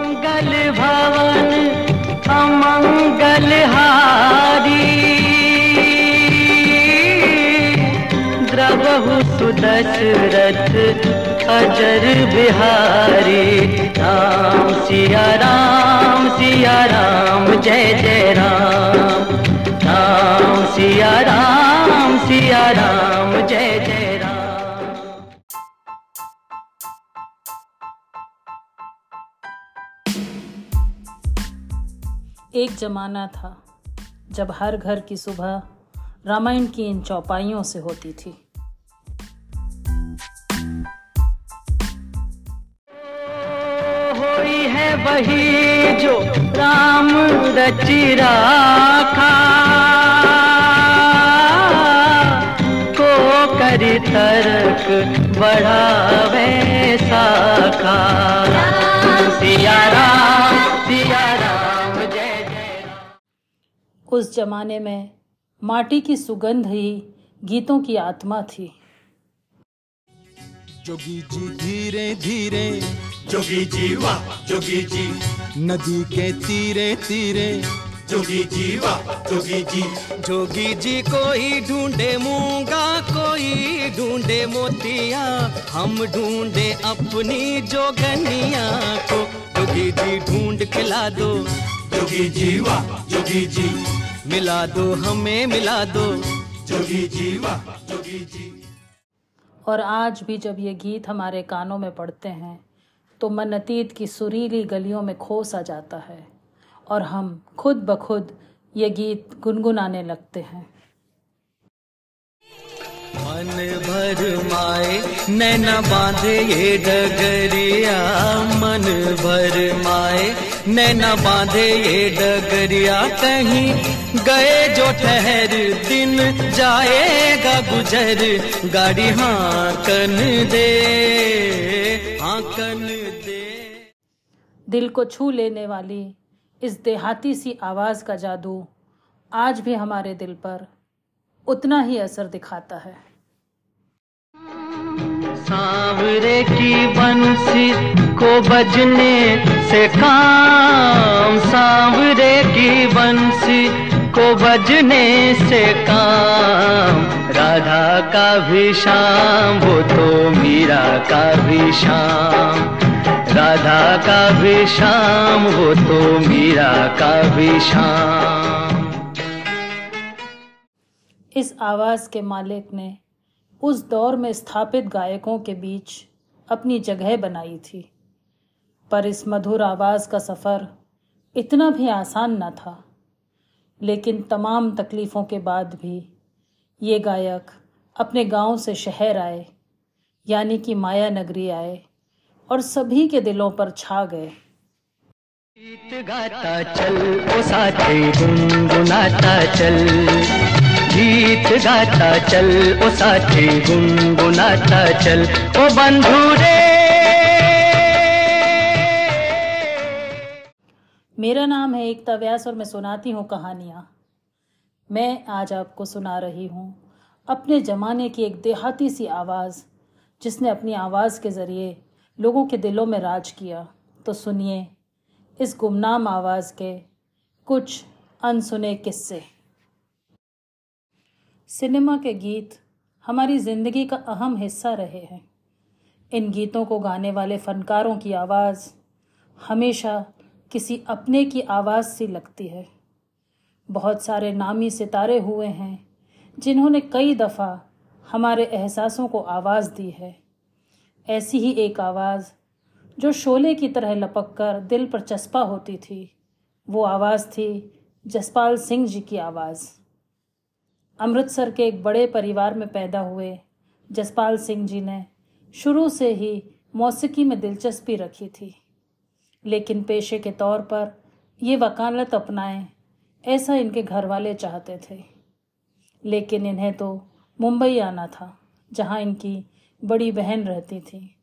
मंगल भवन अमंगल हारी द्रवहु सुदशरथ अजर बिहारी। राम सिया राम सिया राम, जय जय राम। राम सिया राम सिया राम। एक जमाना था जब हर घर की सुबह रामायण की इन चौपाइयों से होती थी। होई है वही जो राम को करी तर्क बढ़ावे साखा। सिया राम उस जमाने में माटी की सुगंध ही गीतों की आत्मा थी। जोगी जी धीरे धीरे, जोगी जी वाह, जोगी जी। नदी के तीरे तीरे, जोगी जी वाह, जोगी जी। जोगी जी कोई ढूंढे मूँगा, कोई ढूंढे मोतिया। हम ढूंढे अपनी जोगनिया को। जोगी जी ढूंढ खिला दो। जोगी जी वाह जोगी जी। मिला दो हमें मिला दो। जोगी जी वाह जोगी जी। और आज भी जब ये गीत हमारे कानों में पड़ते हैं तो मन अतीत की सुरीली गलियों में खो सा जाता है और हम खुद ब खुद ये गीत गुनगुनाने लगते हैं। मन भर माए नैना बांधे ये डगरिया। मन भर माए नैना बांधे ये डगरिया कहीं। गए जो ठहर, दिन जाएगा गुजर। गाड़ी हाँकन दे हाँकन दे। दिल को छू लेने वाली इस देहाती सी आवाज़ का जादू आज भी हमारे दिल पर उतना ही असर दिखाता है। सांवरे की बंसी को बजने से काम। सांवरे की बंसी को बजने से काम। राधा का भी शाम, वो तो मीरा का भी शाम। राधा का भी शाम, वो तो मीरा का भी शाम। इस आवाज़ के मालिक ने उस दौर में स्थापित गायकों के बीच अपनी जगह बनाई थी। पर इस मधुर आवाज़ का सफ़र इतना भी आसान न था। लेकिन तमाम तकलीफ़ों के बाद भी ये गायक अपने गाँव से शहर आए, यानी कि माया नगरी आए और सभी के दिलों पर छा गए। गीत गाता चल, ओ साथी गुनगुनाता चल। गीत गाता चल, ओ साथी गुनगुनाता चल, ओ बंधु रे मेरा नाम है एकता व्यास और मैं सुनाती हूँ कहानियाँ। मैं आज आपको सुना रही हूँ अपने ज़माने की एक देहाती सी आवाज़, जिसने अपनी आवाज़ के ज़रिए लोगों के दिलों में राज किया। तो सुनिए इस गुमनाम आवाज़ के कुछ अनसुने किस्से। सिनेमा के गीत हमारी ज़िंदगी का अहम हिस्सा रहे हैं। इन गीतों को गाने वाले फनकारों की आवाज़ हमेशा किसी अपने की आवाज़ सी लगती है। बहुत सारे नामी सितारे हुए हैं, जिन्होंने कई दफ़ा हमारे एहसासों को आवाज़ दी है। ऐसी ही एक आवाज़ जो शोले की तरह लपक कर दिल पर चस्पा होती थी, वो आवाज़ थी जसपाल सिंह जी की आवाज़। अमृतसर के एक बड़े परिवार में पैदा हुए जसपाल सिंह जी ने शुरू से ही मौसीकी में दिलचस्पी रखी थी। लेकिन पेशे के तौर पर ये वकालत अपनाएँ, ऐसा इनके घर वाले चाहते थे। लेकिन इन्हें तो मुंबई आना था, जहाँ इनकी बड़ी बहन रहती थी,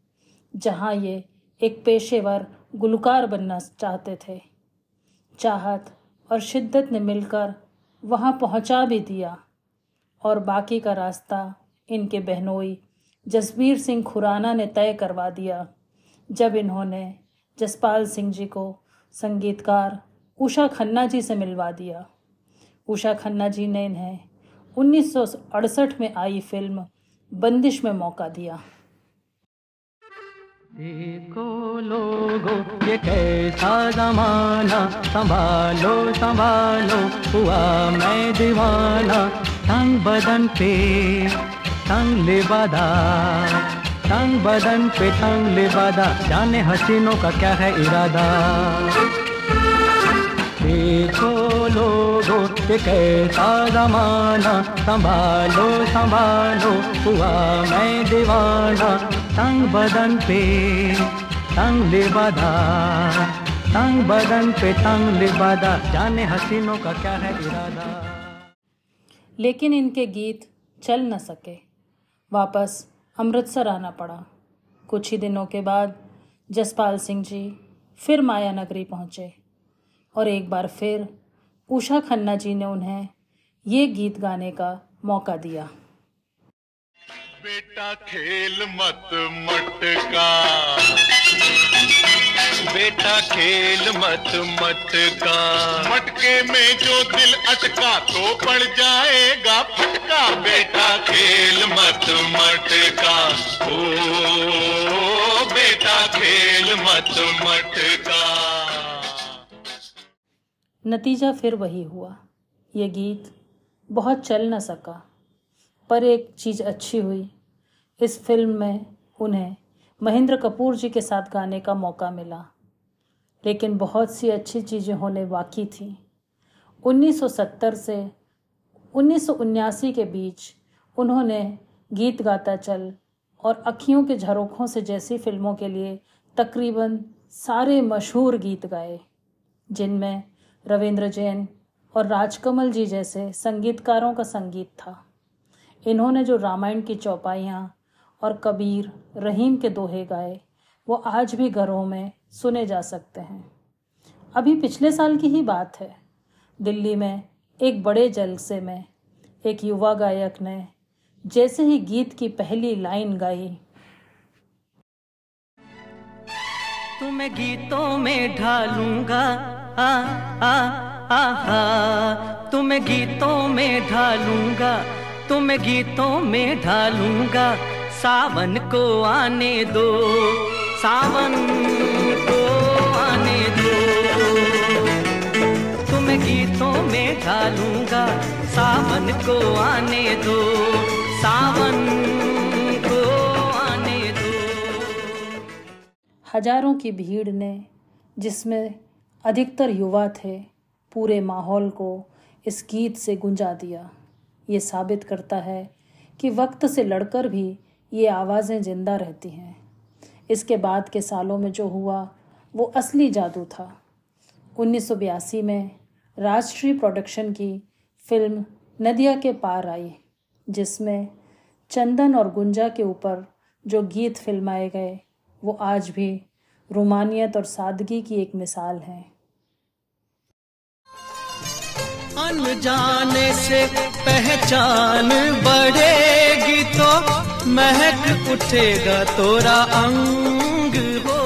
जहाँ ये एक पेशेवर गुलकार बनना चाहते थे। चाहत और शिद्दत ने मिलकर वहाँ पहुँचा भी दिया। और बाकी का रास्ता इनके बहनोई जसबीर सिंह खुराना ने तय करवा दिया। जब इन्होंने जसपाल सिंह जी को संगीतकार उषा खन्ना जी से मिलवा दिया। उषा खन्ना जी ने इन्हें 1968 में आई फ़िल्म बंदिश में मौका दिया। देखो लोगो, ये कैसा जमाना, संभालो संभालो, हुआ मैं दीवाना। तंग बदन पे तंग लिबादा, तंग बदन पे तंग लिबादा, जाने हसीनों का क्या है इरादा? देखो लोगो ये कैसा जमाना, संभालो संभालो, हुआ मैं दीवाना। तंग बदन पे तंग लिबादा, तंग बदन पे तंग लिबादा, जाने हसीनों का क्या है इरादा? लेकिन इनके गीत चल न सके। वापस अमृतसर आना पड़ा। कुछ ही दिनों के बाद जसपाल सिंह जी फिर माया नगरी पहुँचे और एक बार फिर उषा खन्ना जी ने उन्हें ये गीत गाने का मौका दिया। बेटा खेल मत मटका। बेटा खेल मत मटका। मटके में जो दिल अटका तो पड़ जाएगा फटका। बेटा खेल मत मटका। ओ बेटा खेल मत मटका। नतीजा फिर वही हुआ। ये गीत बहुत चल न सका। पर एक चीज़ अच्छी हुई। इस फ़िल्म में उन्हें महेंद्र कपूर जी के साथ गाने का मौका मिला। लेकिन बहुत सी अच्छी चीज़ें होने बाकी थी। 1970 से उन्नीस के बीच उन्होंने गीत गाता चल और अखियों के झरोखों से जैसी फ़िल्मों के लिए तकरीबन सारे मशहूर गीत गाए, जिनमें रविंद्र जैन और राजकमल जी जैसे संगीतकारों का संगीत था। इन्होंने जो रामायण की चौपाइयाँ और कबीर, रहीम के दोहे गाए, वो आज भी घरों में सुने जा सकते हैं। अभी पिछले साल की ही बात है। दिल्ली में एक बड़े जलसे में एक युवा गायक ने जैसे ही गीत की पहली लाइन गाई। तुम्हें गीतों में ढालूँगा, आ आ तुम्हें गीतों में ढालूँगा तुम्हें गीतों में ढालूँगा, सावन को आने दो, सावन को आने दो। तुम्हें गीतों में ढालूँगा, सावन को आने दो, सावन को आने दो। हज़ारों की भीड़ ने, जिसमें अधिकतर युवा थे, पूरे माहौल को इस गीत से गुंजा दिया। ये साबित करता है कि वक्त से लड़कर भी ये आवाज़ें ज़िंदा रहती हैं। इसके बाद के सालों में जो हुआ, वो असली जादू था। 1982 में राष्ट्रीय प्रोडक्शन की फ़िल्म नदिया के पार आई, जिसमें चंदन और गुंजा के ऊपर जो गीत फिल्माए गए, वो आज भी रोमानियत और सादगी की एक मिसाल हैं। अनजाने से पहचान बढ़ेगी तो महक उठेगा तोरा अंग हो।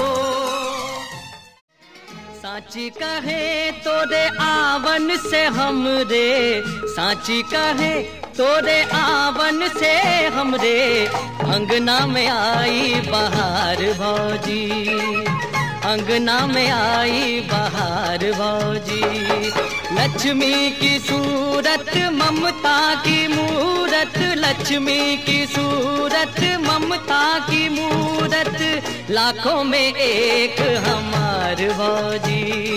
साची कहे तोरे आवन से हमरे साची कहे तोरे आवन से हमरे अंगना में आई बहार भौजी। अंगना में आई बहार लक्ष्मी की सूरत, ममता की मूरत, लक्ष्मी की सूरत, ममता की मूरत, लाखों में एक हमार भौजी,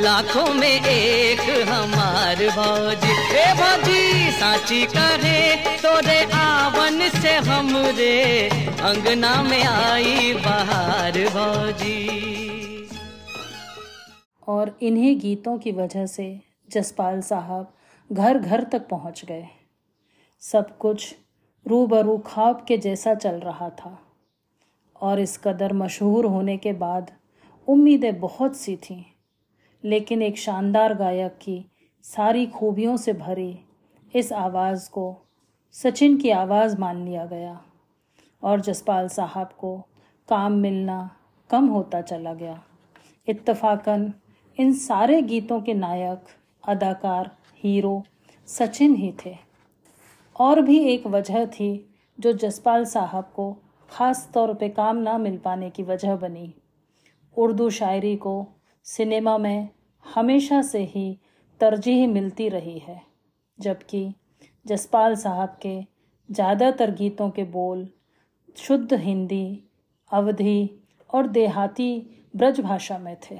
लाखों में एक हमार भौजी। ए भौजी, साची करे तोरे आवन से हमरे अंगना में आई बहार भौजी। और इन्हीं गीतों की वजह से जसपाल साहब घर घर तक पहुँच गए। सब कुछ रूबरू खाब के जैसा चल रहा था और इस कदर मशहूर होने के बाद उम्मीदें बहुत सी थीं, लेकिन एक शानदार गायक की सारी खूबियों से भरी इस आवाज़ को सचिन की आवाज़ मान लिया गया और जसपाल साहब को काम मिलना कम होता चला गया। इत्तफाकन इन सारे गीतों के नायक, अदाकार, हीरो, सचिन ही थे। और भी एक वजह थी जो जसपाल साहब को ख़ास तौर पे काम ना मिल पाने की वजह बनी। उर्दू शायरी को सिनेमा में हमेशा से ही तरजीह मिलती रही है, जबकि जसपाल साहब के ज़्यादातर गीतों के बोल शुद्ध हिंदी, अवधि और देहाती ब्रज भाषा में थे।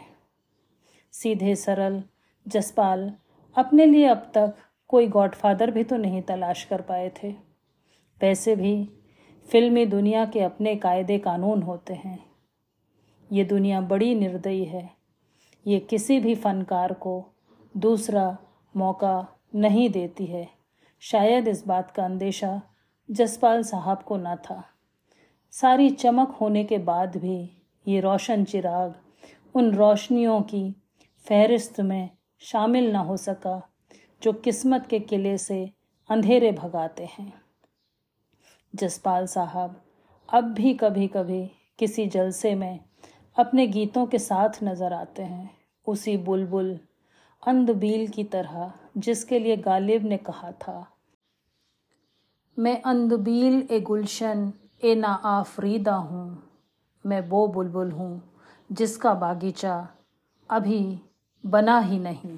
सीधे, सरल, जसपाल, अपने लिए अब तक कोई गॉडफादर भी तो नहीं तलाश कर पाए थे। वैसे भी फिल्मी दुनिया के अपने कायदे कानून होते हैं। ये दुनिया बड़ी निर्दयी है। ये किसी भी फनकार को दूसरा मौका नहीं देती है। शायद इस बात का अंदेशा जसपाल साहब को ना था। सारी चमक होने के बाद भी ये रोशन चिराग उन रोशनियों की फहरिस्त में शामिल ना हो सका, जो किस्मत के किले से अंधेरे भगाते हैं। जसपाल साहब, अब भी कभी कभी किसी जलसे में अपने गीतों के साथ नज़र आते हैं। उसी बुलबुल, अंधबील की तरह, जिसके लिए गालिब ने कहा था, मैं अंधबील ए गुलशन, ए ना आफरीदा हूँ। मैं वो बुलबुल हूँ जिसका बागीचा अभी बना ही नहीं।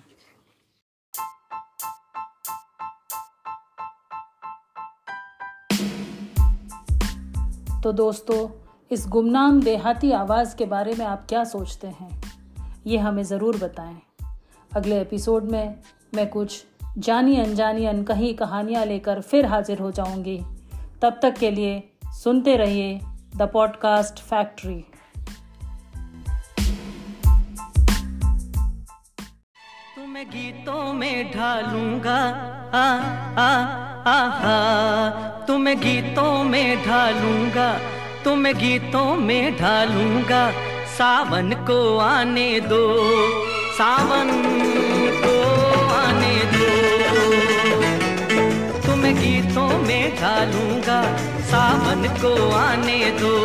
तो दोस्तों, इस गुमनाम देहाती आवाज़ के बारे में आप क्या सोचते हैं, ये हमें ज़रूर बताएँ। अगले एपिसोड में मैं कुछ जानी अनजानी अनकही कहानियाँ लेकर फिर हाजिर हो जाऊँगी। तब तक के लिए सुनते रहिए द पॉडकास्ट फैक्ट्री। तुम्हें गीतों में ढालूँगा। आ आ आ तुम्हें गीतों में ढालूँगा, तुम्हें गीतों में ढालूँगा। सावन को आने दो, सावन को आने दो। तुम्हें गीतों में ढालूँगा, सावन को आने दो,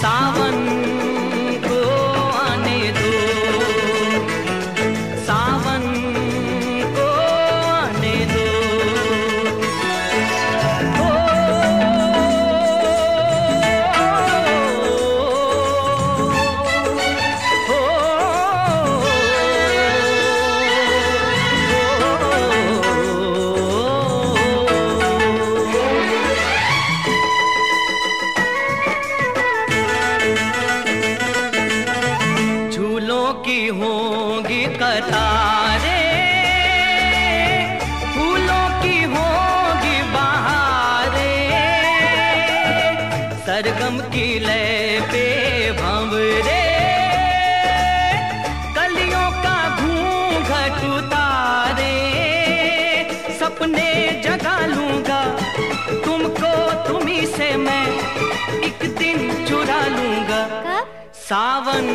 सावन सावन